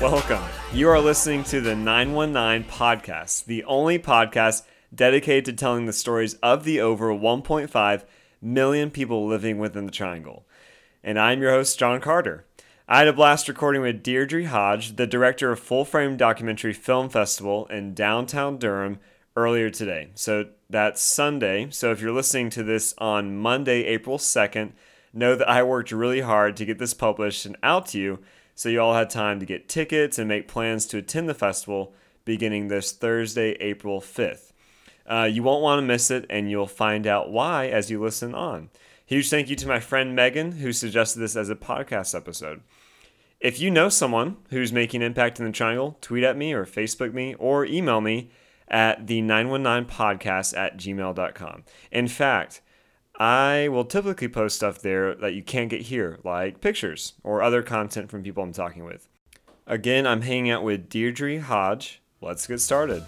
Welcome. You are listening to the 919 podcast, the only podcast dedicated to telling the stories of the over 1.5 million people living within the triangle. And I'm your host, John Carter. I had a blast recording with Deirdre Haj, the director of Full Frame Documentary Film Festival in downtown Durham, earlier today. So that's Sunday. So if you're listening to this on Monday, April 2nd, know that I worked really hard to get this published and out to you so you all had time to get tickets and make plans to attend the festival beginning this Thursday, April 5th. Uh, you won't want to miss it, and you'll find out why as you listen on. Huge thank you to my friend Megan, who suggested this as a podcast episode. If you know someone who's making impact in the triangle, tweet at me or Facebook me or email me at the 919podcast at gmail.com. In fact, I will typically post stuff there that you can't get here, like pictures or other content from people I'm talking with. Again, I'm hanging out with Deirdre Haj. Let's get started.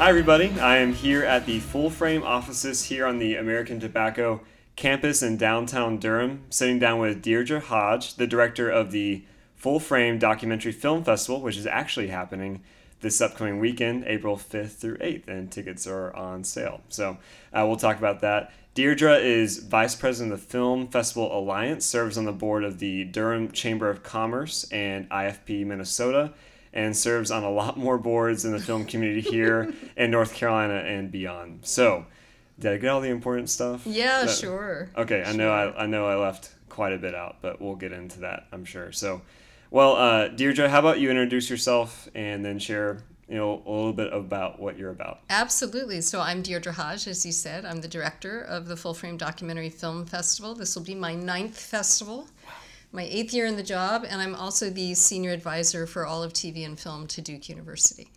Hi, everybody. I am here at the Full Frame offices here on the American Tobacco campus in downtown Durham, sitting down with Deirdre Haj, the director of the Full Frame Documentary Film Festival, which is actually happening this upcoming weekend, April 5th through 8th, and tickets are on sale. So uh, we'll talk about that. Deirdre is Vice President of the Film Festival Alliance, serves on the board of the Durham Chamber of Commerce and IFP Minnesota, and serves on a lot more boards in the film community here in North Carolina and beyond. So, did I get all the important stuff? Yeah, That- sure. Okay, I know I, I know I left quite a bit out, but we'll get into that, I'm sure. So, well, uh, Deirdre, how about you introduce yourself and then share, you know, a little bit about what you're about. Absolutely. So I'm Deirdre Haj, as you said. I'm the director of the Full Frame Documentary Film Festival. This will be my ninth festival, my eighth year in the job, and I'm also the senior advisor for all of TV and film to Duke University.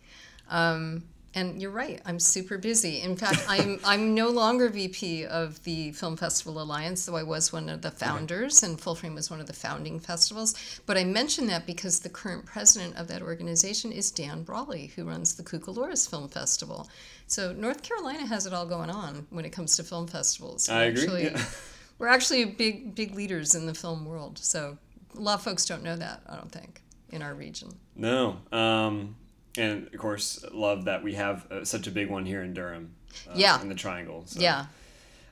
Um, and you're right, I'm super busy. In fact, I'm I'm no longer VP of the Film Festival Alliance, though I was one of the founders, and Full Frame was one of the founding festivals. But I mention that because the current president of that organization is Dan Brawley, who runs the Cucalorus Film Festival. So North Carolina has it all going on when it comes to film festivals. I agree, Actually, yeah. We're actually big big leaders in the film world. So a lot of folks don't know that. I don't think in our region. No. Um, and of course, love that we have uh, such a big one here in Durham. Uh, Yeah. In the Triangle. So. Yeah.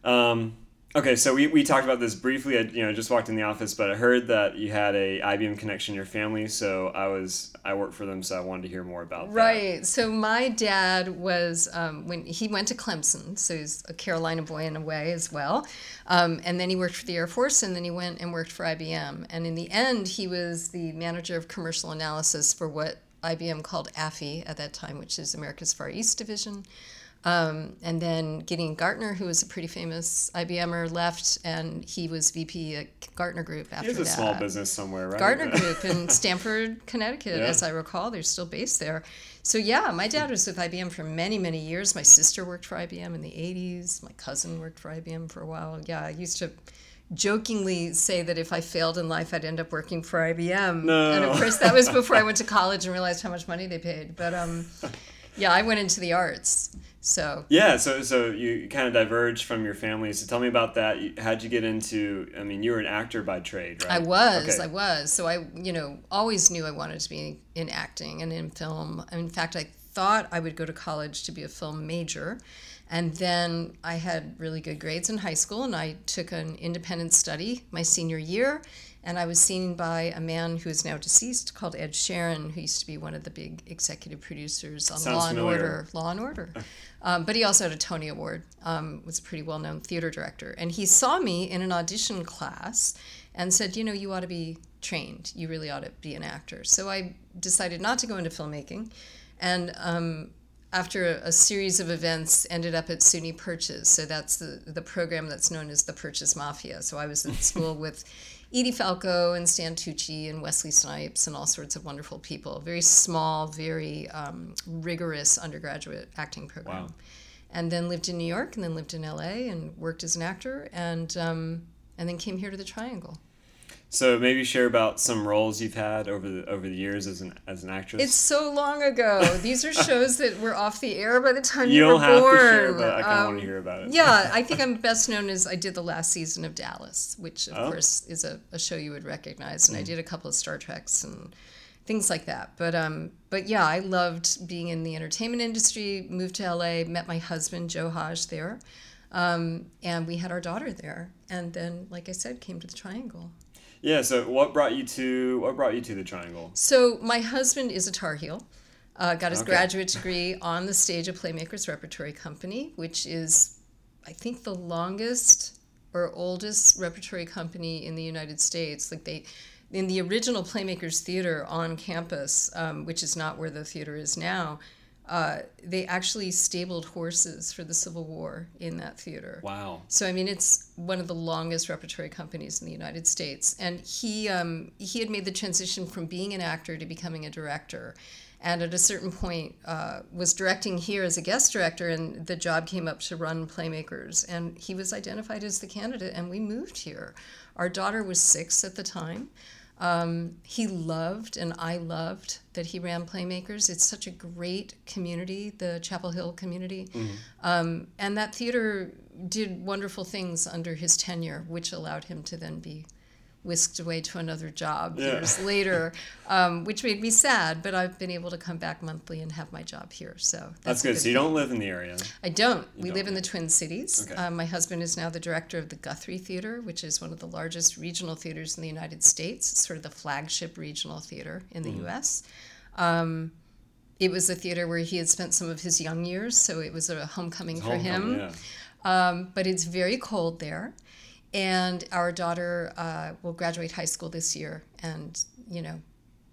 Um, okay, so we, we talked about this briefly. I you know just walked in the office, but I heard that you had a IBM connection in your family. So I was I work for them, so I wanted to hear more about that. Right. So my dad was um, when he went to Clemson, so he's a Carolina boy in a way as well. Um, and then he worked for the Air Force, and then he went and worked for IBM. And in the end, he was the manager of commercial analysis for what IBM called AFI at that time, which is America's Far East Division. Um, and then Gideon Gartner, who was a pretty famous IBMer, left, and he was VP at Gartner Group after He has a that. small business somewhere, right? Gartner Group in Stamford, Connecticut, Yeah. as I recall. They're still based there. So, yeah, my dad was with IBM for many, many years. My sister worked for IBM in the 80s. My cousin worked for IBM for a while. Yeah, I used to jokingly say that if I failed in life, I'd end up working for IBM. No. And of course, that was before I went to college and realized how much money they paid. But um, yeah, I went into the arts. So, Yeah, so so you kind of diverged from your family. So tell me about that. How'd you get into? I mean, you were an actor by trade, right? I was, Okay. I was. So I, you know, always knew I wanted to be in acting and in film. In fact, I thought I would go to college to be a film major. And then I had really good grades in high school, and I took an independent study my senior year. And I was seen by a man who is now deceased called Ed Sherin, who used to be one of the big executive producers on Sounds Law and familiar. Order. Law and Order. Um, but he also had a Tony Award, um, was a pretty well known theater director. And he saw me in an audition class and said, You know, you ought to be trained. You really ought to be an actor. So I decided not to go into filmmaking. And um, after a, a series of events, ended up at SUNY Purchase. So that's the, the program that's known as the Purchase Mafia. So I was in school with Edie Falco and Stan Tucci and Wesley Snipes and all sorts of wonderful people. Very small, very um, rigorous undergraduate acting program. Wow. And then lived in New York and then lived in LA and worked as an actor and um, and then came here to the Triangle. So maybe share about some roles you've had over the over the years as an as an actress. It's so long ago. These are shows that were off the air by the time you you, were have born. to share, but I kind of Um, want to hear about it. Yeah, I think I'm best known as I did the last season of Dallas, which of Oh. course is a, a show you would recognize, and I did a couple of Star Treks and things like that. But um, but yeah, I loved being in the entertainment industry. Moved to LA, met my husband Joe Haj there, um, and we had our daughter there. And then, like I said, came to the Triangle. Yeah. So what brought you to what brought you to the Triangle? So my husband is a Tar Heel. Uh, got his Okay. graduate degree on the stage of Playmakers Repertory Company, which is, I think, the longest or oldest repertory company in the United States. Like they, in the original Playmakers Theater on campus, um, which is not where the theater is now, uh, they actually stabled horses for the Civil War in that theater. Wow. So I mean, it's one of the longest repertory companies in the United States, and he um, he had made the transition from being an actor to becoming a director, and at a certain point uh, was directing here as a guest director, and the job came up to run Playmakers, and he was identified as the candidate, and we moved here. Our daughter was six at the time. Um, he loved and I loved that he ran Playmakers. It's such a great community, the Chapel Hill community. Um, and that theater did wonderful things under his tenure, which allowed him to then be whisked away to another job Yeah. years later, um, which made me sad. But I've been able to come back monthly and have my job here. So that's, That's a good. So you don't live in the area. I don't. We don't, live in the Twin Cities. Okay. Um, my husband is now the director of the Guthrie Theater, which is one of the largest regional theaters in the United States. It's sort of the flagship regional theater in the Mm-hmm. U.S. Um, it was a theater where he had spent some of his young years, so it was a homecoming for him. Yeah. Um, but it's very cold there. And our daughter uh, will graduate high school this year. And, you know,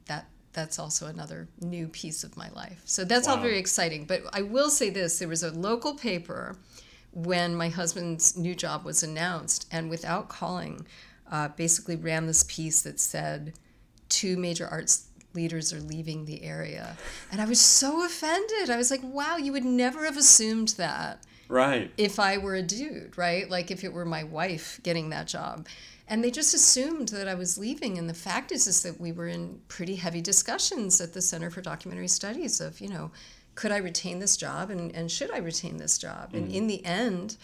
that that's also another new piece of my life. So that's all very exciting. But I will say this there was a local paper when my husband's new job was announced, and without calling, uh, basically ran this piece that said, two major arts leaders are leaving the area. And I was so offended. I was like, wow, you would never have assumed that Right. if I were a dude, right? Like if it were my wife getting that job. And they just assumed that I was leaving. And the fact is, is that we were in pretty heavy discussions at the Center for Documentary Studies of, you know, could I retain this job and, and should I retain this job? And in the end,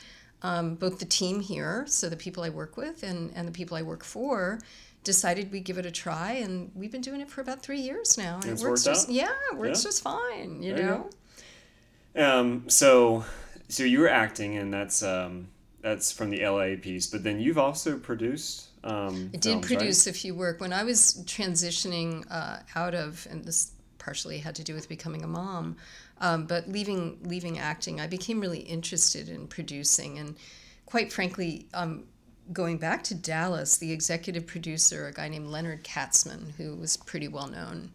um, both the team here, so the people I work with and, and the people I work for, decided we'd give it a try. And we've been doing it for about three years now. And it works just, out? yeah, it works Yeah. just fine, you There know? go. Um. So, so you were acting, and that's um that's from the LA piece. But then you've also produced. Um, I did films, right? produce a few work when I was transitioning uh, out of, and this partially had to do with becoming a mom, um, but leaving leaving acting, I became really interested in producing, and quite frankly, um, going back to Dallas, the executive producer, a guy named Leonard Katzman, who was pretty well known,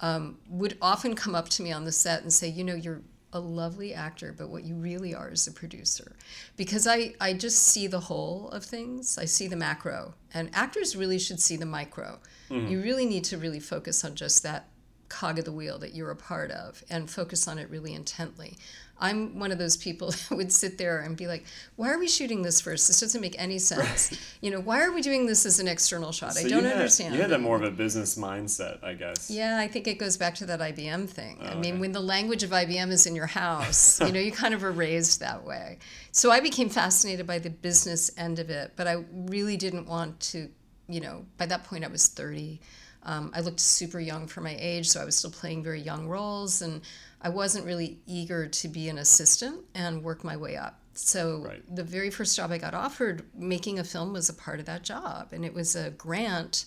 um, would often come up to me on the set and say, you know, you're a lovely actor, but what you really are is a producer. Because I, I just see the whole of things. I see the macro. And actors really should see the micro. Mm-hmm. You really need to really focus on just that cog of the wheel that you're a part of and focus on it really intently. I'm one of those people that would sit there and be like, why are we shooting this first? This doesn't make any sense. You know, why are we doing this as an external shot? I don't you had, understand. You had that more of a business mindset, I guess. Yeah, I think it goes back to that IBM thing. Oh, I mean, okay. when the language of IBM is in your house, you know, you kind of are raised that way. So I became fascinated by the business end of it, but I really didn't want to, you know, by that point I was 30. Um, I looked super young for my age, so I was still playing very young roles, and I wasn't really eager to be an assistant and work my way up. So Right. the very first job I got offered, making a film was a part of that job, and it was a grant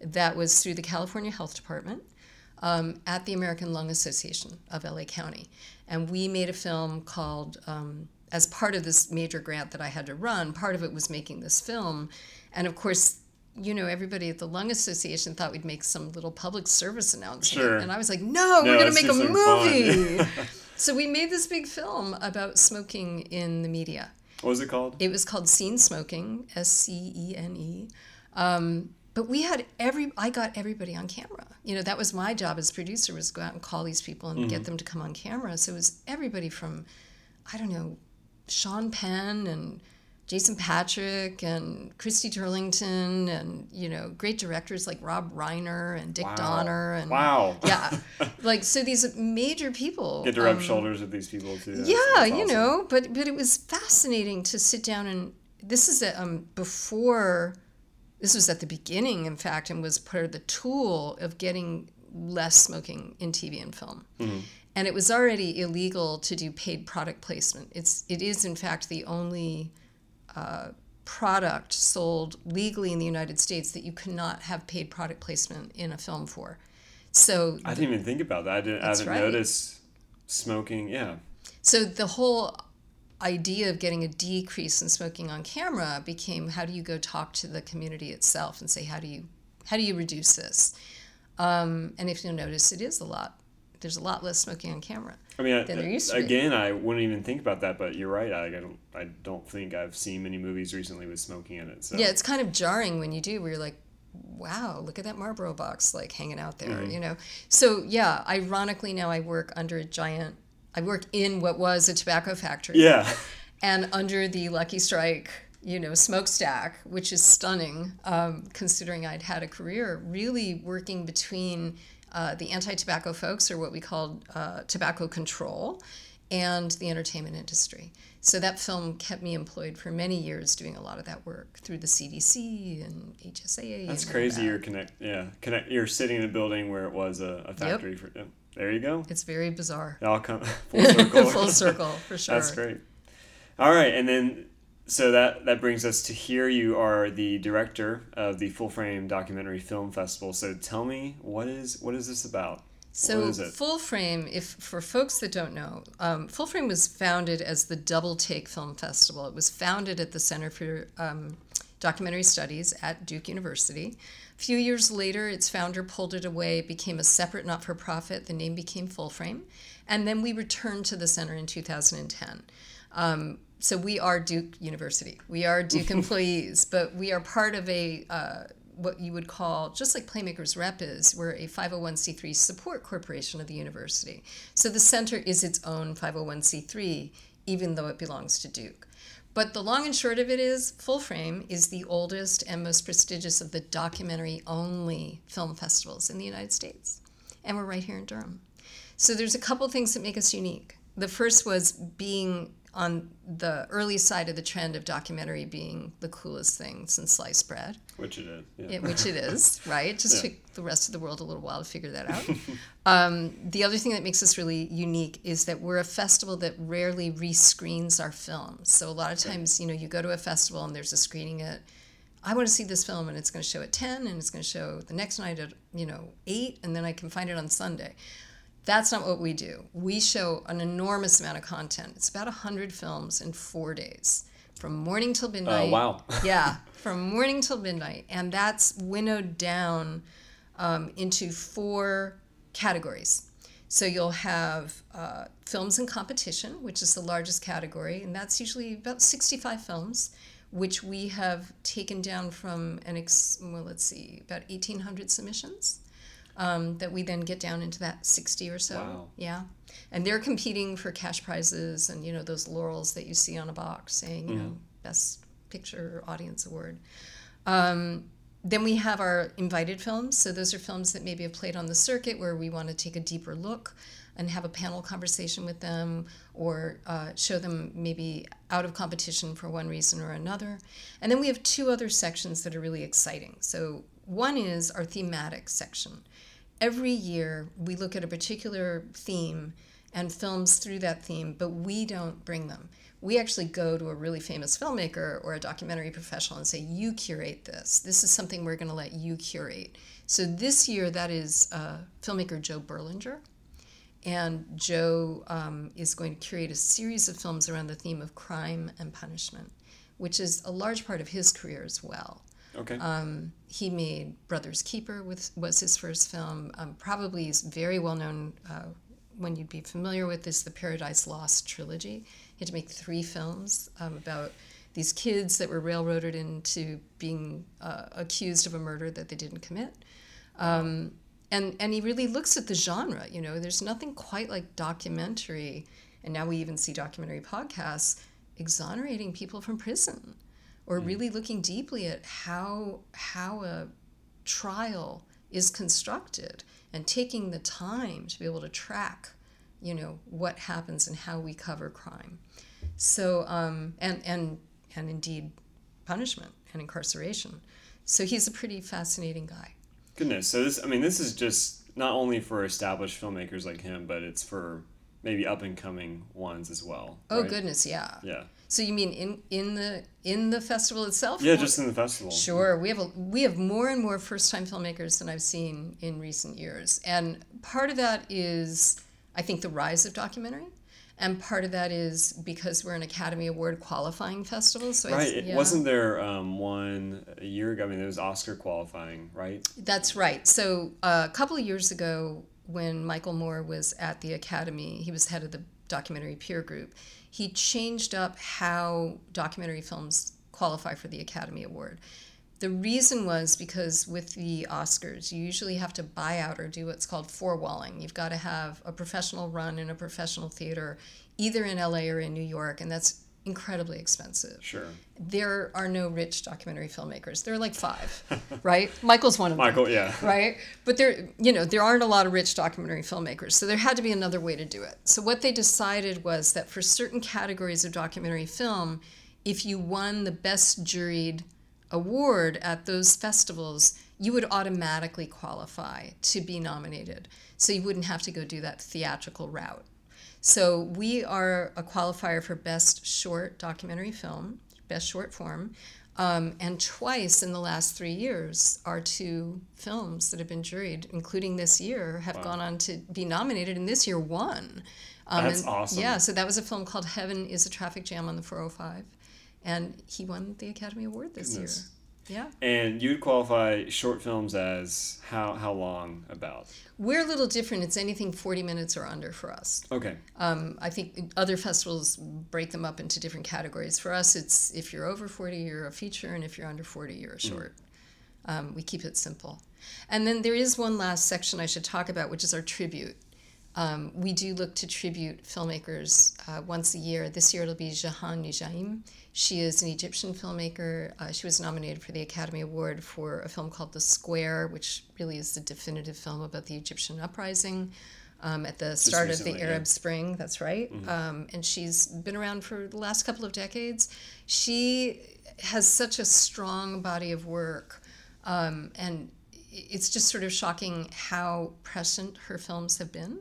that was through the California Health Department um, at the American Lung Association of LA County. And we made a film called, um, as part of this major grant that I had to run, part of it was making this film. And of course, you know, everybody at the Lung Association thought we'd make some little public service announcement. Sure. And I was like, no, No, we're going to make a movie. so we made this big film about smoking in the media. What was it called? It was called Scene Smoking, S C E N E. Um, but we had every i got everybody on camera you know that was my job as producer was go out and call these people and get them to come on camera so it was everybody from i don't know sean penn and jason patric and christy turlington and you know great directors like rob reiner and dick Wow. donner and Wow. yeah like so these major people Get to rub um, shoulders with these people too. That's- yeah that's you know but but it was fascinating to sit down and this is a, um, before this was at the beginning in fact and was part of the tool of getting less smoking in tv and film Mm-hmm. and it was already illegal to do paid product placement it's it is in fact the only uh, product sold legally in the united states that you cannot have paid product placement in a film for so I didn't even think about that. I didn't. I didn't right. notice smoking. Yeah. So the whole idea of getting a decrease in smoking on camera became how do you go talk to the community itself and say how do you how do you reduce this? Um, and if you'll notice, it is a lot. There's a lot less smoking on camera. I mean, I, than there used to be. again, I wouldn't even think about that, but you're right. I, I don't. I don't think I've seen many movies recently with smoking in it. So Yeah, it's kind of jarring when you do, where you're like, wow, look at that Marlboro box like hanging out there, Mm-hmm. you know? So, yeah, ironically, now I work under a giant, I work in what was a tobacco factory. Yeah. and under the Lucky Strike, you know, smokestack, which is stunning, um, considering I'd had a career really working between uh, the anti-tobacco folks, or what we called uh, tobacco control, and the entertainment industry. So that film kept me employed for many years, doing a lot of that work through the CDC and HSA. That's and crazy. that. You're connect. Yeah. Connect. You're sitting in a building where it was a, a factory for. yeah. There you go. It's very bizarre. It all come full circle. Full circle, for sure. That's great. All right, and then so that that brings us to here. You are the director of the Full Frame Documentary Film Festival. So tell me what is what is this about? So what is it? Full Frame, if for folks that don't know, um, Full Frame was founded as the Double Take Film Festival. It was founded at the Center for um, Documentary Studies at Duke University. A few years later, its founder pulled it away, it became a separate not-for-profit. The name became Full Frame, and then we returned to the center in 2010. Um, so we are Duke University. We are Duke employees, but we are part of a uh, what you would call just like Playmakers Rep is. We're a 501c3 support corporation of the university. So the center is its own 501c3, even though it belongs to Duke. But the long and short of it is, Full Frame is the oldest and most prestigious of the documentary only film festivals in the United States. And we're right here in Durham. So there's a couple things that make us unique. The first was being on the early side of the trend of documentary being the coolest thing since sliced bread, Which it is. Yeah. it- which it is, right? Just Yeah. took the rest of the world a little while to figure that out. um, the other thing that makes us really unique is that we're a festival that rarely rescreens our films. So a lot of times, you know, you go to a festival and there's a screening at I want to see this film and it's going to show at 10 and it's going to show the next night at, you know, 8 and then I can find it on Sunday. That's not what we do. We show an enormous amount of content. It's about 100 films in 4 days. From morning till midnight. Uh, wow. yeah, from morning till midnight. And that's winnowed down um, into four categories. So you'll have uh, films in competition, which is the largest category, and that's usually about 65 films, which we have taken down from an ex- well, let's see, about 1,800 submissions. Um, that we then get down into that 60 or so. Wow. Yeah. And they're competing for cash prizes and, you know, those laurels that you see on a box saying, you know, best picture audience award. Um, then we have our invited films. So those are films that maybe have played on the circuit where we want to take a deeper look and have a panel conversation with them or uh, show them maybe out of competition for one reason or another. And then we have two other sections that are really exciting. So one is our thematic section. Every year we look at a particular theme and films through that theme, but we don't bring them. We actually go to a really famous filmmaker or a documentary professional and say, You curate this. This is something we're going to let you curate. So this year, that is uh, filmmaker Joe Berlinger. And Joe um, is going to curate a series of films around the theme of crime and punishment, which is a large part of his career as well. Okay. Um, he made Brothers Keeper with was his first film. Um, probably is very well known. Uh, one you'd be familiar with is the Paradise Lost trilogy. He had to make three films um, about these kids that were railroaded into being uh, accused of a murder that they didn't commit. Um, and, and he really looks at the genre. You know, there's nothing quite like documentary, and now we even see documentary podcasts exonerating people from prison, or Hmm. really looking deeply at how how a trial is constructed and taking the time to be able to track, you know, what happens and how we cover crime. So um, and and and indeed punishment and incarceration. So he's a pretty fascinating guy. Goodness. So this, I mean, this is just not only for established filmmakers like him, but it's for maybe up and coming ones as well. Oh right? goodness, yeah. Yeah. So you mean in in the in the festival itself? Yeah, just in the festival. Sure, we have a, we have more and more first time filmmakers than I've seen in recent years, and part of that is I think the rise of documentary, and part of that is because we're an Academy Award qualifying festival. So Right. It, yeah. Wasn't there um, one a year ago? I mean, there was Oscar qualifying, right? That's right. So uh, a couple of years ago, when Michael Moore was at the Academy, he was head of the documentary peer group. He changed up how documentary films qualify for the Academy Award. The reason was because with the Oscars, you usually have to buy out or do what's called four-walling. You've got to have a professional run in a professional theater, either in LA or in New York, and that's incredibly expensive Sure. there are no rich documentary filmmakers. There are like five, right? Michael's one of them. Michael, yeah. Right? But there, you know, there aren't a lot of rich documentary filmmakers. So there had to be another way to do it. So what they decided was that for certain categories of documentary film, if you won the best juried award at those festivals, you would automatically qualify to be nominated. So you wouldn't have to go do that theatrical route. So we are a qualifier for best short documentary film, best short form. Um, and twice in the last three years, our two films that have been juried, including this year, have gone on to be nominated, and this year won. Um, That's and- awesome. Yeah, so that was a film called Heaven is a Traffic Jam on the 405. And he won the Academy Award this Goodness. year. Yeah. And you'd qualify short films as how how long about? We're a little different. It's anything 40 minutes or under for us. Okay. Um, I think other festivals break them up into different categories. For us, it's if you're over 40, you're a feature, and if you're under 40, you're a short. Um, we keep it simple. And then there is one last section I should talk about, which is our tribute. Um, we do look to tribute filmmakers uh, once a year. This year it'll be Jehane Noujaim. She is an Egyptian filmmaker. Uh, she was nominated for the Academy Award for a film called The Square, which really is the definitive film about the Egyptian uprising um, at the start of recently, the yeah. Arab Spring. That's right. Um, and she's been around for the last couple of decades. She has such a strong body of work, um, and it's just sort of shocking how prescient her films have been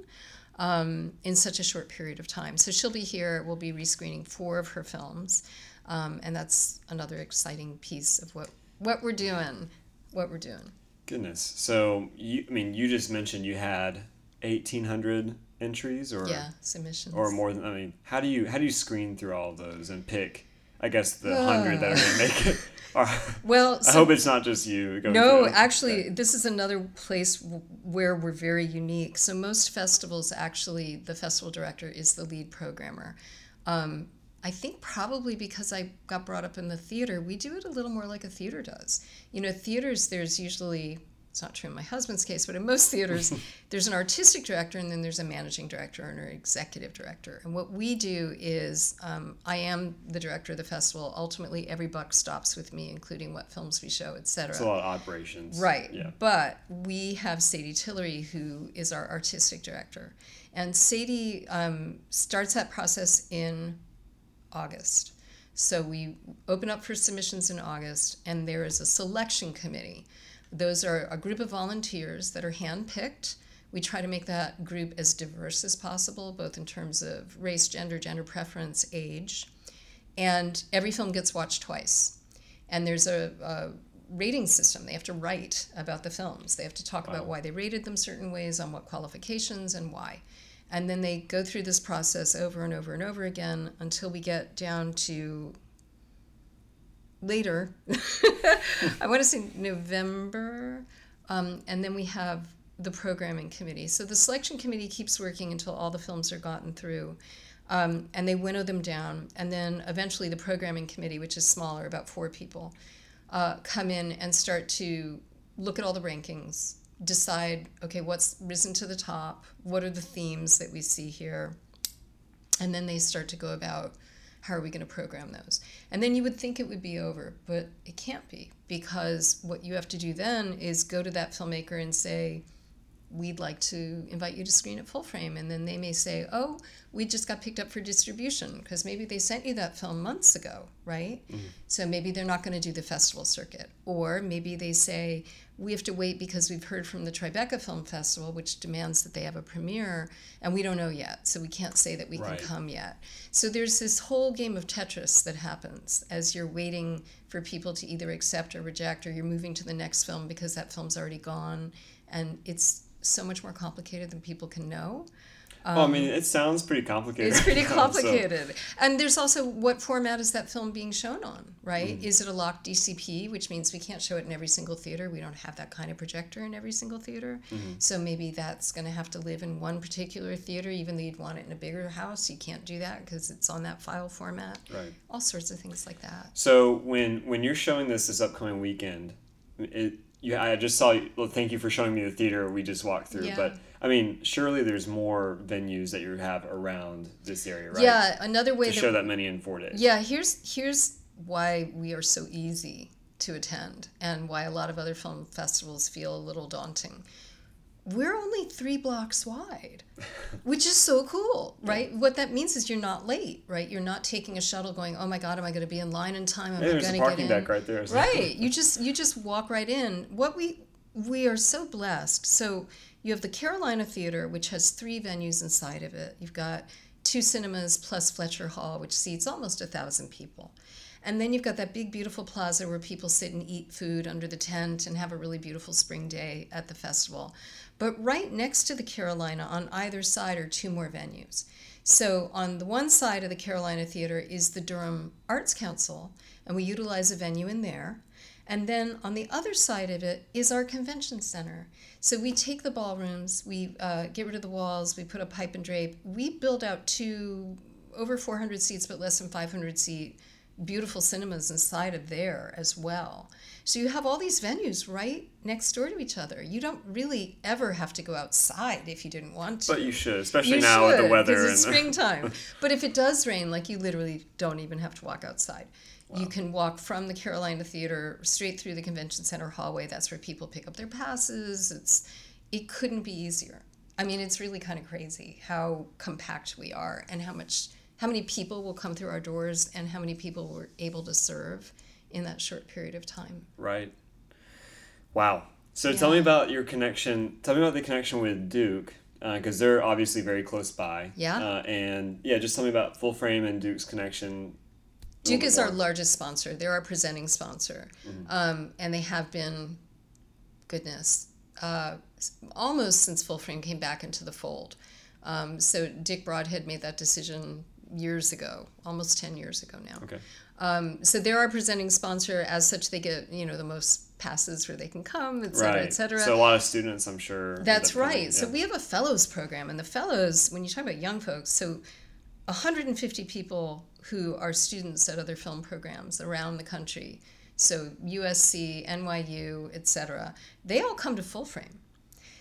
um, in such a short period of time. So she'll be here. We'll be rescreening four of her films, um, and that's another exciting piece of what what we're doing. What we're doing. Goodness. So you, I mean, you just mentioned you had eighteen hundred entries, or Yeah, submissions. or more than. I mean, how do you how do you screen through all of those and pick? I guess the hundred that are going to make it. Well, I hope it's not just you. Going No, actually, Okay. this is another place w- where we're very unique. So most festivals, actually, the festival director is the lead programmer. Um, I think probably because I got brought up in the theater, we do it a little more like a theater does. You know, theaters, there's usually, it's not true in my husband's case, but in most theaters, there's an artistic director and then there's a managing director and an executive director. And what we do is, um, I am the director of the festival. Ultimately, every buck stops with me, including what films we show, et cetera. It's a lot of operations. Right. Yeah. But we have Sadie Tillery, who is our artistic director. And Sadie um, starts that process in August. So we open up for submissions in August, and there is a selection committee. Those are a group of volunteers that are handpicked. We try to make that group as diverse as possible, both in terms of race, gender, gender preference, age. And every film gets watched twice and there's a, a rating system. They have to write about the films. They have to talk about why they rated them certain ways, on what qualifications, and why. And then they go through this process over and over and over again until we get down to later. I want to say November. Um, and then we have the programming committee. So the selection committee keeps working until all the films are gotten through. Um, and they winnow them down. And then eventually the programming committee, which is smaller, about four people, uh, come in and start to look at all the rankings, decide, okay, what's risen to the top? What are the themes that we see here? And then they start to go about how are we going to program those? And then you would think it would be over, but it can't be because what you have to do then is go to that filmmaker and say, we'd like to invite you to screen at full frame. And then they may say oh we just got picked up for distribution because maybe they sent you that film months ago right? Mm-hmm. so maybe they're not going to do the festival circuit. Or maybe they say we have to wait because we've heard from the tribeca film festival which demands that they have a premiere and we don't know yet. So we can't say that we right. can come yet. So there's this whole game of tetris that happens as you're waiting for people to either accept or reject or you're moving to the next film because that film's already gone. And it's so much more complicated than people can know. Um, well, I mean, it sounds pretty complicated. It's pretty complicated. so. And there's also what format is that film being shown on, right? Mm. Is it a locked DCP, which means we can't show it in every single theater? We don't have that kind of projector in every single theater. Mm-hmm. So maybe that's going to have to live in one particular theater, even though you'd want it in a bigger house. You can't do that because it's on that file format. Right. All sorts of things like that. So when when you're showing this this upcoming weekend, it yeah, I just saw. Well, thank you for showing me the theater we just walked through. Yeah. But I mean, surely there's more venues that you have around this area, right? Yeah, another way to that, show that many in four days. Yeah, here's here's why we are so easy to attend, and why a lot of other film festivals feel a little daunting we're only three blocks wide, which is so cool, right? Yeah. What that means is you're not late, right? You're not taking a shuttle going, oh my God, am I going to be in line in time? Am yeah, I going to get in? deck right there. Right. you just you just walk right in. What we we are so blessed. So you have the Carolina Theater, which has three venues inside of it. You've got two cinemas plus Fletcher Hall, which seats almost a thousand people. And then you've got that big, beautiful plaza where people sit and eat food under the tent and have a really beautiful spring day at the festival. But right next to the Carolina, on either side, are two more venues. So on the one side of the Carolina Theater is the Durham Arts Council, and we utilize a venue in there. And then on the other side of it is our convention center. So we take the ballrooms, we uh, get rid of the walls, we put a pipe and drape. We build out two over 400 seats, but less than 500 seat beautiful cinemas inside of there as well. So you have all these venues right next door to each other. You don't really ever have to go outside if you didn't want to. But you should, especially you now should, with the weather. Because it's springtime. but if it does rain, like you literally don't even have to walk outside. Wow. You can walk from the Carolina Theater straight through the convention center hallway. That's where people pick up their passes. It's it couldn't be easier. I mean, it's really kind of crazy how compact we are and how much how many people will come through our doors and how many people we're able to serve in that short period of time. Right. Wow. So yeah. tell me about your connection. Tell me about the connection with Duke, because uh, they're obviously very close by. Yeah. Uh, and yeah, just tell me about Full Frame and Duke's connection. Duke is more. our largest sponsor. They're our presenting sponsor, mm-hmm. um, and they have been, goodness, uh, almost since Full Frame came back into the fold. Um, so Dick Brodhead made that decision years ago, almost ten years ago now. Okay. Um, so they're our presenting sponsor. As such, they get you know the most passes where they can come, et cetera, right. et cetera. So a lot of students, I'm sure. That's right. Yeah. So we have a fellows program, and the fellows, when you talk about young folks, so 150 people who are students at other film programs around the country. So USC, NYU, et cetera, they all come to Full Frame.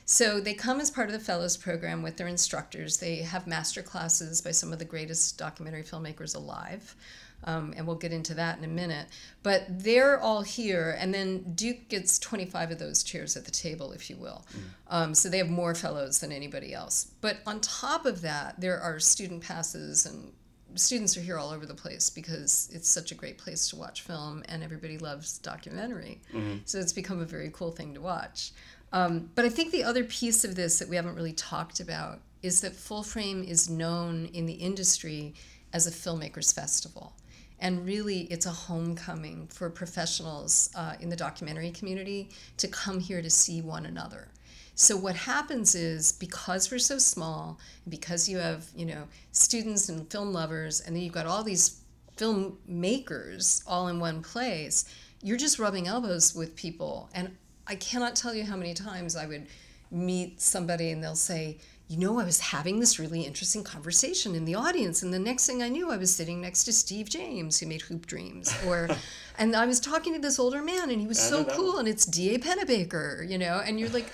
So they come as part of the fellows program with their instructors. They have master classes by some of the greatest documentary filmmakers alive. Um, and we'll get into that in a minute. But they're all here, and then Duke gets 25 of those chairs at the table, if you will. Mm. Um, so they have more fellows than anybody else. But on top of that, there are student passes, and students are here all over the place because it's such a great place to watch film, and everybody loves documentary. Mm-hmm. So it's become a very cool thing to watch. Um, but I think the other piece of this that we haven't really talked about is that Full Frame is known in the industry as a filmmakers festival. And really, it's a homecoming for professionals uh, in the documentary community to come here to see one another. So what happens is because we're so small, because you have you know students and film lovers, and then you've got all these filmmakers all in one place, you're just rubbing elbows with people. And I cannot tell you how many times I would meet somebody and they'll say, you know, I was having this really interesting conversation in the audience, and the next thing I knew, I was sitting next to Steve James, who made Hoop Dreams, or, and I was talking to this older man, and he was so know cool, and it's D.A. Pennebaker, you know, and you're like,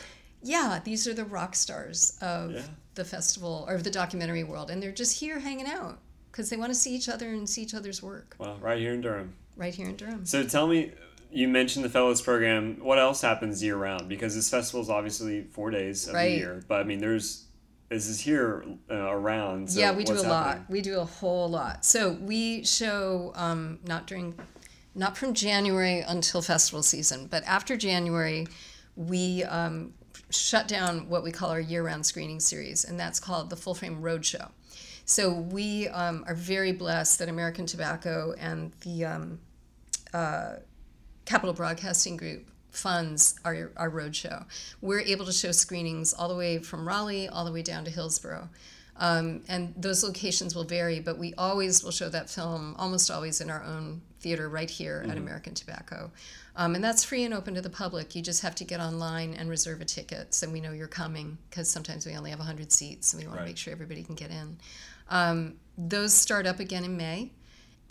yeah, these are the rock stars of Yeah. the festival or of the documentary world, and they're just here hanging out because they want to see each other and see each other's work Well, right here in Durham. right here in Durham. So tell me, you mentioned the Fellows program. What else happens year round? Because this festival is obviously four days of Right. the year, but I mean, there's this is here uh, around. So yeah, we do a what's lot. We do a whole lot. So we show um, not during, not from January until festival season, but after January, we um, shut down what we call our year-round screening series, and that's called the Full Frame Roadshow. So we um, are very blessed that American Tobacco and the um, uh, Capitol Broadcasting Group funds our, our roadshow. We're able to show screenings all the way from Raleigh all the way down to Hillsborough. Um, and those locations will vary, but we always will show that film, almost always in our own theater right here at American Tobacco. Um, and that's free and open to the public. You just have to get online and reserve a ticket so we know you're coming because sometimes we only have 100 seats and we want Right. to make sure everybody can get in. Um, those start up again in May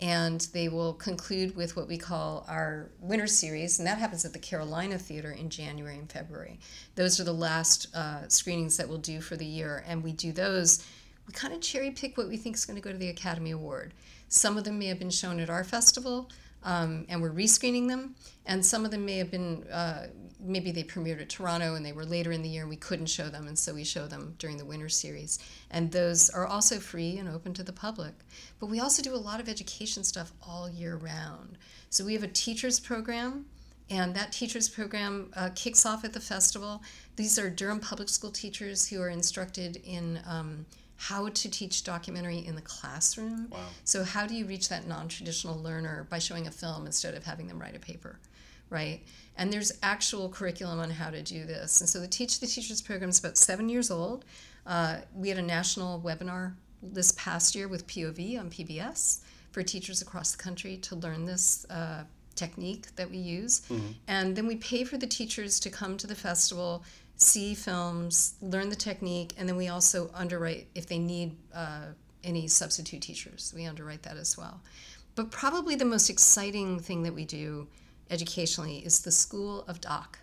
and they will conclude with what we call our winter series, and that happens at the Carolina Theater in January and February. Those are the last uh, screenings that we'll do for the year, and we do those. We kind of cherry pick what we think is going to go to the Academy Award. Some of them may have been shown at our festival, um, and we're rescreening them, and some of them may have been uh, maybe they premiered at Toronto and they were later in the year and we couldn't show them, and so we show them during the winter series. And those are also free and open to the public. But we also do a lot of education stuff all year round. So we have a teachers program, and that teachers program uh, kicks off at the festival. These are Durham public school teachers who are instructed in um, how to teach documentary in the classroom. Wow. So, how do you reach that non traditional learner by showing a film instead of having them write a paper? Right? And there's actual curriculum on how to do this. And so, the Teach the Teachers program is about seven years old. Uh, we had a national webinar this past year with POV on PBS for teachers across the country to learn this uh, technique that we use. And then we pay for the teachers to come to the festival, see films, learn the technique, and then we also underwrite if they need uh, any substitute teachers. We underwrite that as well. But probably the most exciting thing that we do educationally is the School of Doc.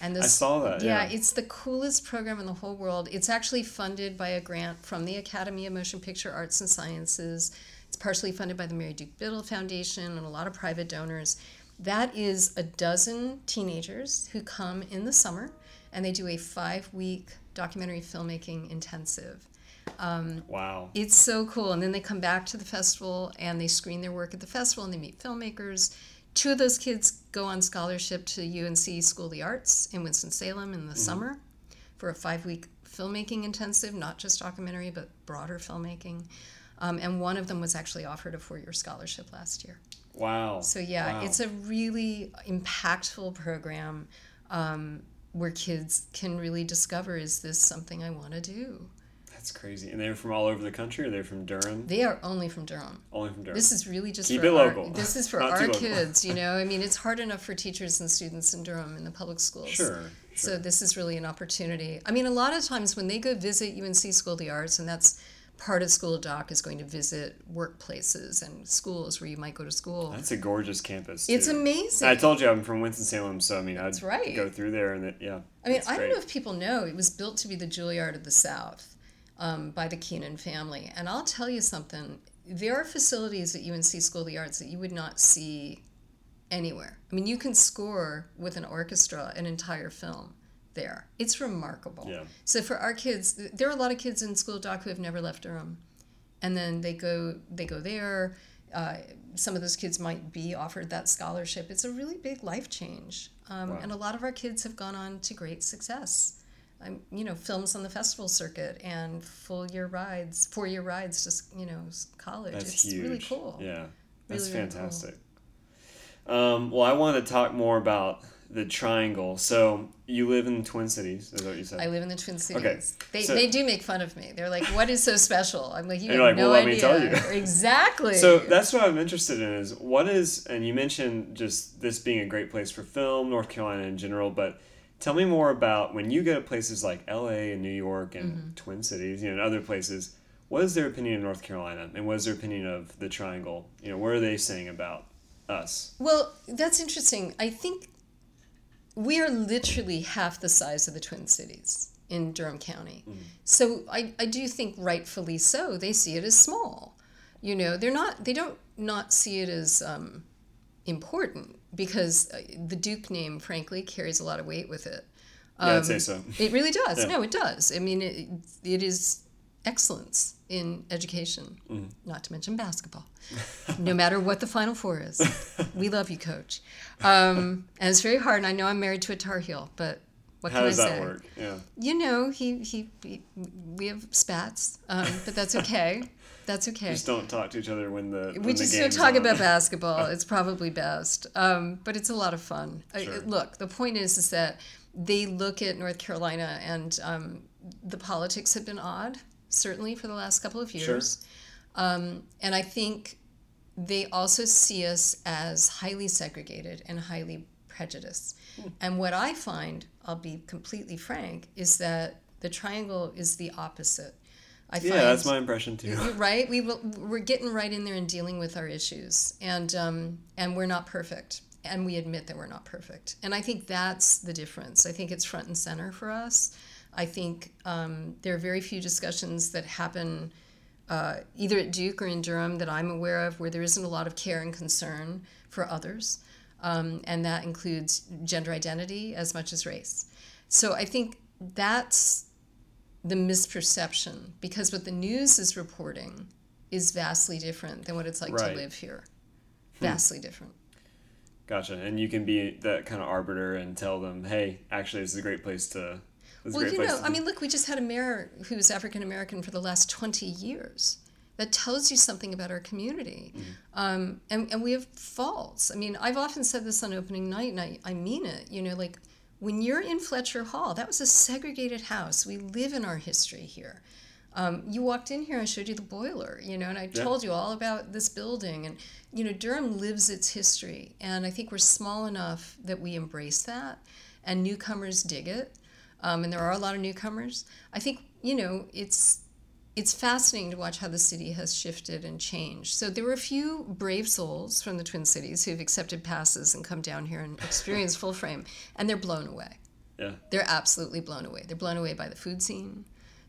And this, saw that, yeah. it's the coolest program in the whole world. It's actually funded by a grant from the Academy of Motion Picture Arts and Sciences. It's partially funded by the Mary Duke Biddle Foundation and a lot of private donors. That is a dozen teenagers who come in the summer and they do a five week documentary filmmaking intensive. Wow. It's so cool. And then they come back to the festival and they screen their work at the festival and they meet filmmakers. Two of those kids go on scholarship to UNC School of the Arts in Winston-Salem in the summer for a five week filmmaking intensive, not just documentary, but broader filmmaking. Um, and one of them was actually offered a four year scholarship last year. Wow. So yeah, Wow. it's a really impactful program um, where kids can really discover: is this something I want to do? That's crazy. And they're from all over the country, or they're from Durham? They are only from Durham. Only from Durham. This is really just Keep for it our, local. This is for our kids. You know, I mean, it's hard enough for teachers and students in Durham in the public schools. Sure. So this is really an opportunity. I mean, a lot of times when they go visit UNC School of the Arts, and that's part of School of Doc is going to visit workplaces and schools where you might go to school. That's a gorgeous campus. It's amazing. I told you I'm from Winston Salem, so I mean I'd right. go through there and it, yeah. I mean, I don't know if people know it was built to be the Juilliard of the South um, by the Keenan family. And I'll tell you something there are facilities at UNC School of the Arts that you would not see anywhere. I mean, you can score with an orchestra an entire film there. It's remarkable. Yeah. So for our kids, there are a lot of kids in School Doc who have never left Durham, and then they go they go there. Uh, some of those kids might be offered that scholarship. It's a really big life change, um, Wow. and a lot of our kids have gone on to great success. Um, you know, films on the festival circuit and full year rides, four year rides to you know college. That's it's huge. really cool. Yeah, that's Really, really cool. fantastic. Um, well, I want to talk more about the triangle. So you live in the Twin Cities, is what you said. I live in the Twin Cities. Okay, They, so- they do make fun of me. They're like, "What is so special?" I'm like, "You have like, no "Well, let me idea." tell you. exactly. So that's what I'm interested in is what is, and you mentioned just this being a great place for film, North Carolina in general, but Tell me more about when you go to places like LA and New York and Mm-hmm. Twin Cities, you know, and other places. What is their opinion of North Carolina, and what is their opinion of the Triangle? You know, what are they saying about us? Well, that's interesting. I think we are literally half the size of the Twin Cities in Durham County. So I, I do think rightfully so. They see it as small. You know, they're not, they don't not see it as um, important because uh, the Duke name, frankly, carries a lot of weight with it. Yeah, I'd say so. It really does. Yeah. No, it does. I mean, it, it is excellence in education, Mm-hmm. not to mention basketball. no matter what the Final Four is, we love you, Coach. Um, and it's very hard. And I know I'm married to a Tar Heel, but what How can does I that say? work? Yeah. You know, he, he, he we have spats, um, but that's okay. That's okay Just don't talk to each other when the when we the just don't game's talk on. about basketball. It's probably best, um, but it's a lot of fun. I- Sure. look, the point is, is that they look at North Carolina, and um, the politics have been odd, certainly for the last couple of years, um, and I think they also see us as highly segregated and highly prejudiced. Hmm. And what I find, I'll be completely frank, is that the triangle is the opposite. I Yeah, that's my impression too. right. We will, we're getting right in there and dealing with our issues, and um, and we're not perfect, and we admit that we're not perfect. And I think that's the difference. I think it's front and center for us. I think um, there are very few discussions that happen uh, either at Duke or in Durham that I'm aware of where there isn't a lot of care and concern for others, um, and that includes gender identity as much as race. So I think that's the misperception because what the news is reporting is vastly different than what it's like Right. to live here. Vastly different. Gotcha. And you can be that kind of arbiter and tell them, hey, actually, this is a great place to. This is a Well, you know, I mean, look, we just had a mayor who's African American for the last 20 years. That tells you something about our community. Mm-hmm. Um, and, and we have faults. I mean, I've often said this on opening night, and I, I mean it. You know, like when you're in Fletcher Hall, that was a segregated house. We live in our history here. Um, you walked in here, I showed you the boiler, you know, and I Yeah. told you all about this building. And, you know, Durham lives its history. And I think we're small enough that we embrace that, and newcomers dig it. Um, and there are a lot of newcomers. I think, you know, it's it's fascinating to watch how the city has shifted and changed. So there were a few brave souls from the Twin Cities who've accepted passes and come down here and experience full frame, and they're blown away. Yeah. They're absolutely blown away. They're blown away by the food scene.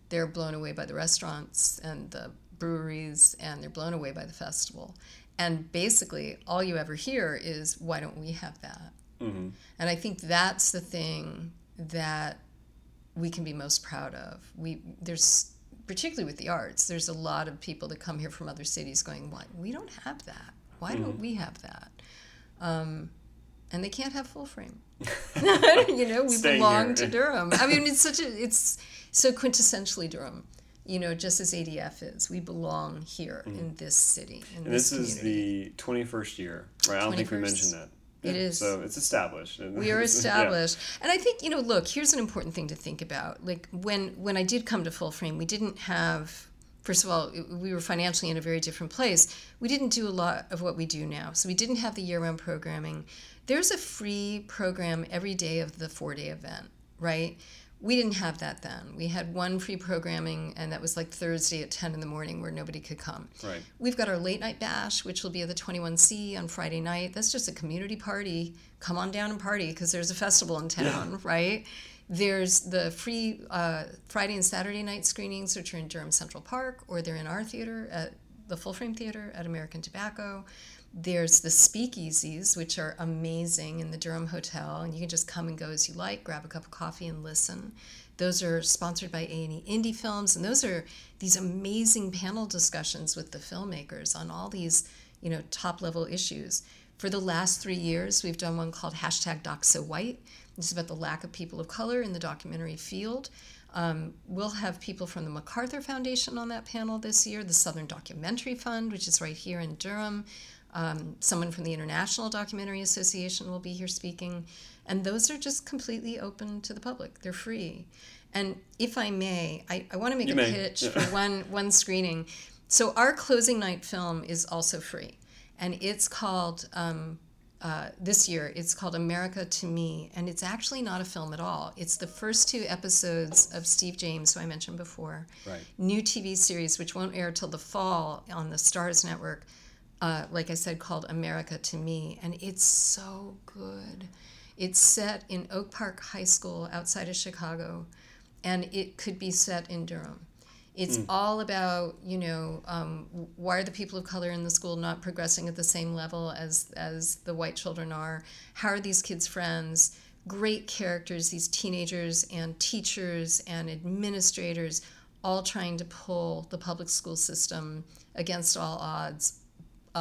They're blown away by the restaurants and the breweries, and they're blown away by the festival. And basically, all you ever hear is, "Why don't we have that?" hmm And I think that's the thing that we can be most proud of. We there's particularly with the arts, there's a lot of people that come here from other cities going, "Why we don't have that? Why don't we have that?" Um, and they can't have full frame. you know, we belong here. to Durham. I mean, it's such a it's so quintessentially Durham. You know, just as ADF is, we belong here in this city. In Mm-hmm. And this, is community. the 21st year, right? I don't think we mentioned that. It Yeah, is. So it's established. we are Yeah. established and i think you know look here's an important thing to think about like when when i did come to full frame we didn't have first of all we were financially in a very different place we didn't do a lot of what we do now so we didn't have the year-round programming there's a free program every day of the four-day event right we didn't have that then we had one free programming and that was like thursday at 10 in the morning where nobody could come Right. We've got our late night bash, which will be at the 21C on Friday night. That's just a community party. Come on down and party because there's a festival in town, right? There's the free uh, Friday and Saturday night screenings, which are in Durham Central Park, or they're in our theater at the Full Frame Theater at American Tobacco. There's the speakeasies, which are amazing in the Durham Hotel, and you can just come and go as you like, grab a cup of coffee and listen. Those are sponsored by A&E Indie Films, and those are these amazing panel discussions with the filmmakers on all these, you know, top level issues. For the last three years, we've done one called hashtag Doc So White. Is about the lack of people of color in the documentary field. Um, we'll have people from the MacArthur Foundation on that panel this year, the Southern Documentary Fund, which is right here in Durham. Um, someone from the International Documentary Association will be here speaking. And those are just completely open to the public. They're free. And if I may, I, I want to make You a may, pitch yeah. for one, one screening. So our closing night film is also free. And it's called um, uh, this year. It's called America to Me, and it's actually not a film at all. It's the first two episodes of Steve James, who I mentioned before, Right. new TV series, which won't air till the fall on the Starz Network. Uh, like I said, called America to Me, and it's so good. It's set in Oak Park High School outside of Chicago, and it could be set in Durham. It's all about you know um, why are the people of color in the school not progressing at the same level as as the white children are? How are these kids friends? Great characters, these teenagers and teachers and administrators, all trying to pull the public school system against all odds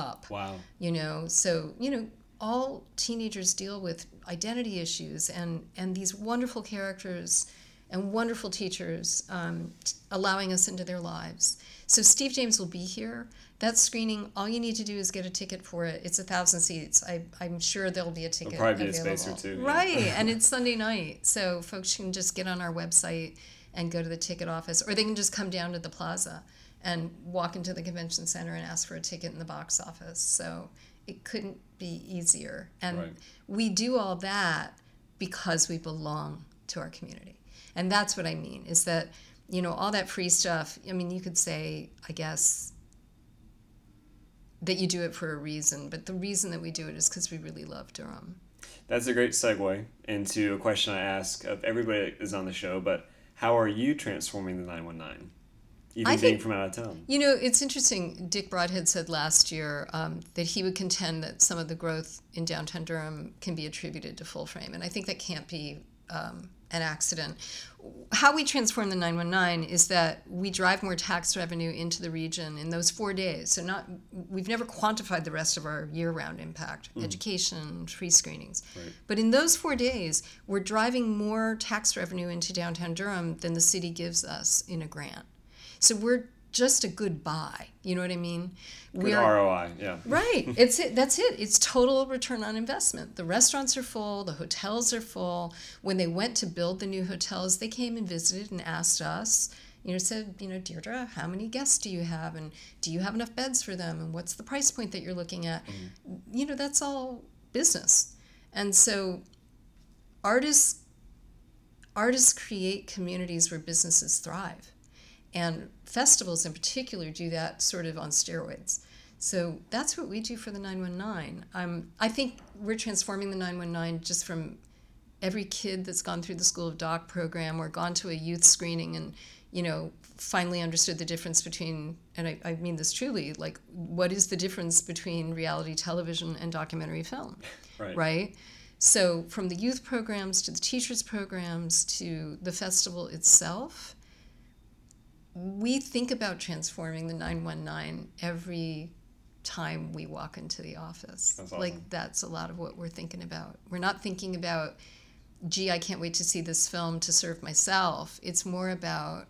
up Wow. you know so you know all teenagers deal with identity issues and and these wonderful characters and wonderful teachers um, t- allowing us into their lives so steve james will be here that screening all you need to do is get a ticket for it it's a thousand seats I, i'm sure there'll be a ticket probably be a available. space or two, yeah. right and it's sunday night so folks can just get on our website and go to the ticket office or they can just come down to the plaza and walk into the convention center and ask for a ticket in the box office. So it couldn't be easier. And Right. we do all that because we belong to our community. And that's what I mean is that, you know, all that free stuff, I mean, you could say, I guess, that you do it for a reason, but the reason that we do it is because we really love Durham. That's a great segue into a question I ask of everybody that is on the show. But how are you transforming the nine one nine? Even I being think- from out of town. You know, it's interesting. Dick Brodhead said last year um, that he would contend that some of the growth in downtown Durham can be attributed to full frame, and I think that can't be um, an accident. How we transform the 919 is that we drive more tax revenue into the region in those four days. So not we've never quantified the rest of our year-round impact, education, free screenings. Right. But in those four days, we're driving more tax revenue into downtown Durham than the city gives us in a grant. So we're just a good buy. You know what I mean? Good we are ROI. Yeah. right. It's it. That's it. It's total return on investment. The restaurants are full. The hotels are full. When they went to build the new hotels, they came and visited and asked us. You know, said, you know, Deirdre, how many guests do you have, and do you have enough beds for them, and what's the price point that you're looking at? Mm-hmm. You know, that's all business, and so artists artists create communities where businesses thrive and festivals in particular do that sort of on steroids so that's what we do for the 919 um, i think we're transforming the 919 just from every kid that's gone through the school of doc program or gone to a youth screening and you know finally understood the difference between and I, I mean this truly like what is the difference between reality television and documentary film Right. right? So, from the youth programs to the teachers' programs to the festival itself, we think about transforming the 919 every time we walk into the office. That's awesome. Like, that's a lot of what we're thinking about. We're not thinking about, gee, I can't wait to see this film to serve myself. It's more about,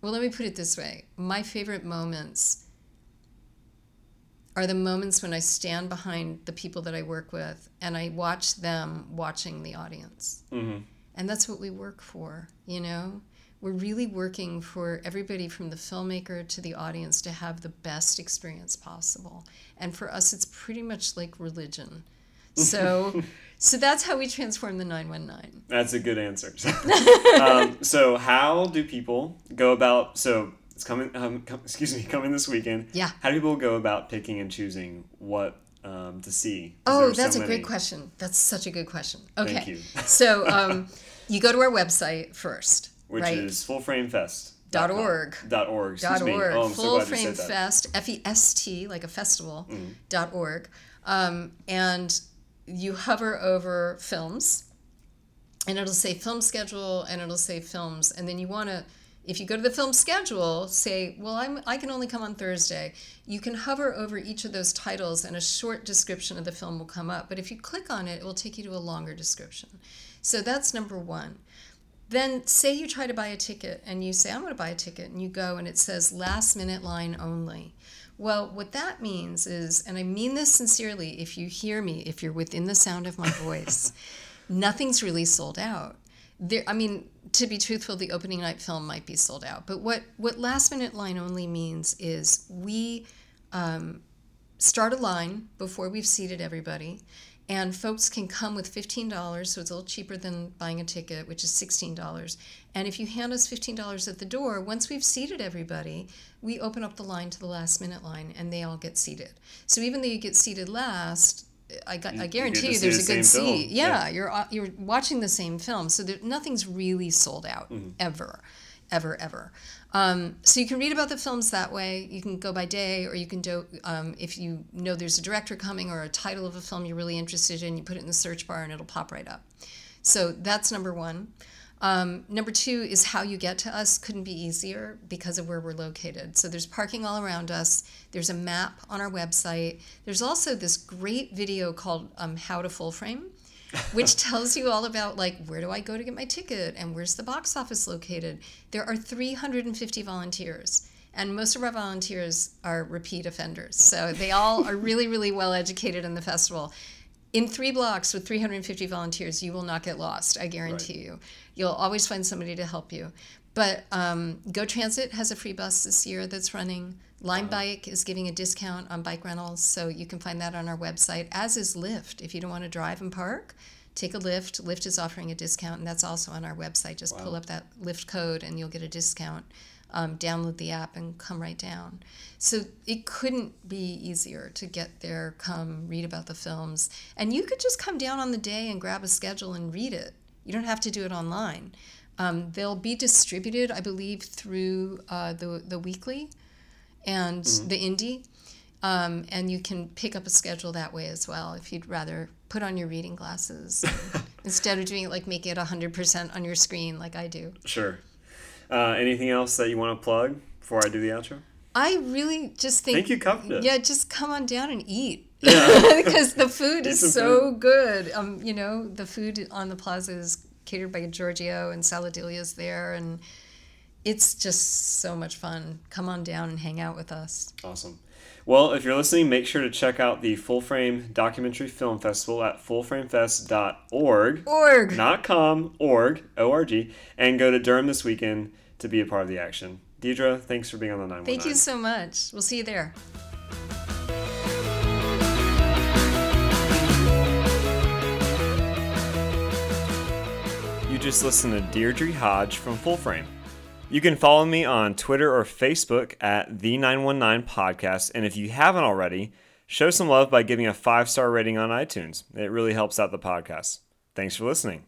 well, let me put it this way my favorite moments are the moments when I stand behind the people that I work with and I watch them watching the audience. hmm And that's what we work for, you know? We're really working for everybody from the filmmaker to the audience to have the best experience possible. And for us, it's pretty much like religion. So, so that's how we transform the 919. That's a good answer. um, so, how do people go about? So, it's coming. Um, com, excuse me, coming this weekend. Yeah. How do people go about picking and choosing what um, to see? Oh, are so that's a many. great question. That's such a good question. Okay. Thank you. so um, you go to our website first, Which right? is fullframefest. Dot org. Dot org. Excuse dot me. org. Oh, so Full you Frame said that. Mm-hmm. Fest, F E S T, like a festival, dot org. Um, and you hover over films, and it'll say film schedule, and it'll say films, and then you want to. If you go to the film schedule, say, well, I'm, I can only come on Thursday. You can hover over each of those titles and a short description of the film will come up. But if you click on it, it will take you to a longer description. So that's number one. Then say you try to buy a ticket and you say, I'm going to buy a ticket, and you go and it says last minute line only. Well, what that means is, and I mean this sincerely, if you hear me, if you're within the sound of my voice, nothing's really sold out. There, I mean, to be truthful, the opening night film might be sold out. But what, what last minute line only means is we um, start a line before we've seated everybody. And folks can come with $15, so it's a little cheaper than buying a ticket, which is $16. And if you hand us $15 at the door, once we've seated everybody, we open up the line to the last minute line and they all get seated. So even though you get seated last, I, got, I guarantee you, see there's the a good seat. Yeah, Yeah. you're uh, you're watching the same film, so there, nothing's really sold out Mm-hmm. ever, ever, ever. Um, so you can read about the films that way. You can go by day, or you can do um, if you know there's a director coming or a title of a film you're really interested in. You put it in the search bar and it'll pop right up. So that's number one. Um, number two is how you get to us couldn't be easier because of where we're located. So there's parking all around us. There's a map on our website. There's also this great video called um, How to Full Frame, which tells you all about like where do I go to get my ticket and where's the box office located. There are 350 volunteers. And most of our volunteers are repeat offenders. So they all are really, really well educated in the festival in three blocks with 350 volunteers, you will not get lost. I guarantee you. You'll always find somebody to help you. But um, Go Transit has a free bus this year that's running. Lime Bike is giving a discount on bike rentals, so you can find that on our website. As is Lyft. If you don't want to drive and park, take a Lyft. Lyft is offering a discount, and that's also on our website. Just pull up that Lyft code, and you'll get a discount. Um, download the app and come right down. So it couldn't be easier to get there, come read about the films. And you could just come down on the day and grab a schedule and read it. You don't have to do it online. Um, they'll be distributed, I believe, through uh, the, the weekly and the indie. Um, and you can pick up a schedule that way as well if you'd rather put on your reading glasses instead of doing it like making it 100% on your screen like I do. Sure. Uh, anything else that you want to plug before I do the outro? I really just think Thank you covered it. Yeah, just come on down and eat. Yeah. because the food is so good. Um, you know, the food on the plaza is catered by Giorgio and Saladelia's there and it's just so much fun. Come on down and hang out with us. Awesome. Well, if you're listening, make sure to check out the Full Frame Documentary Film Festival at fullframefest.org. Org. Not com, org, O-R-G, and go to Durham this weekend to be a part of the action. Deirdre, thanks for being on the 919. Thank you so much. We'll see you there. You just listened to Deirdre Haj from Full Frame. You can follow me on Twitter or Facebook at the 919 Podcast, and if you haven't already, show some love by giving a five star rating on iTunes. It really helps out the podcast. Thanks for listening.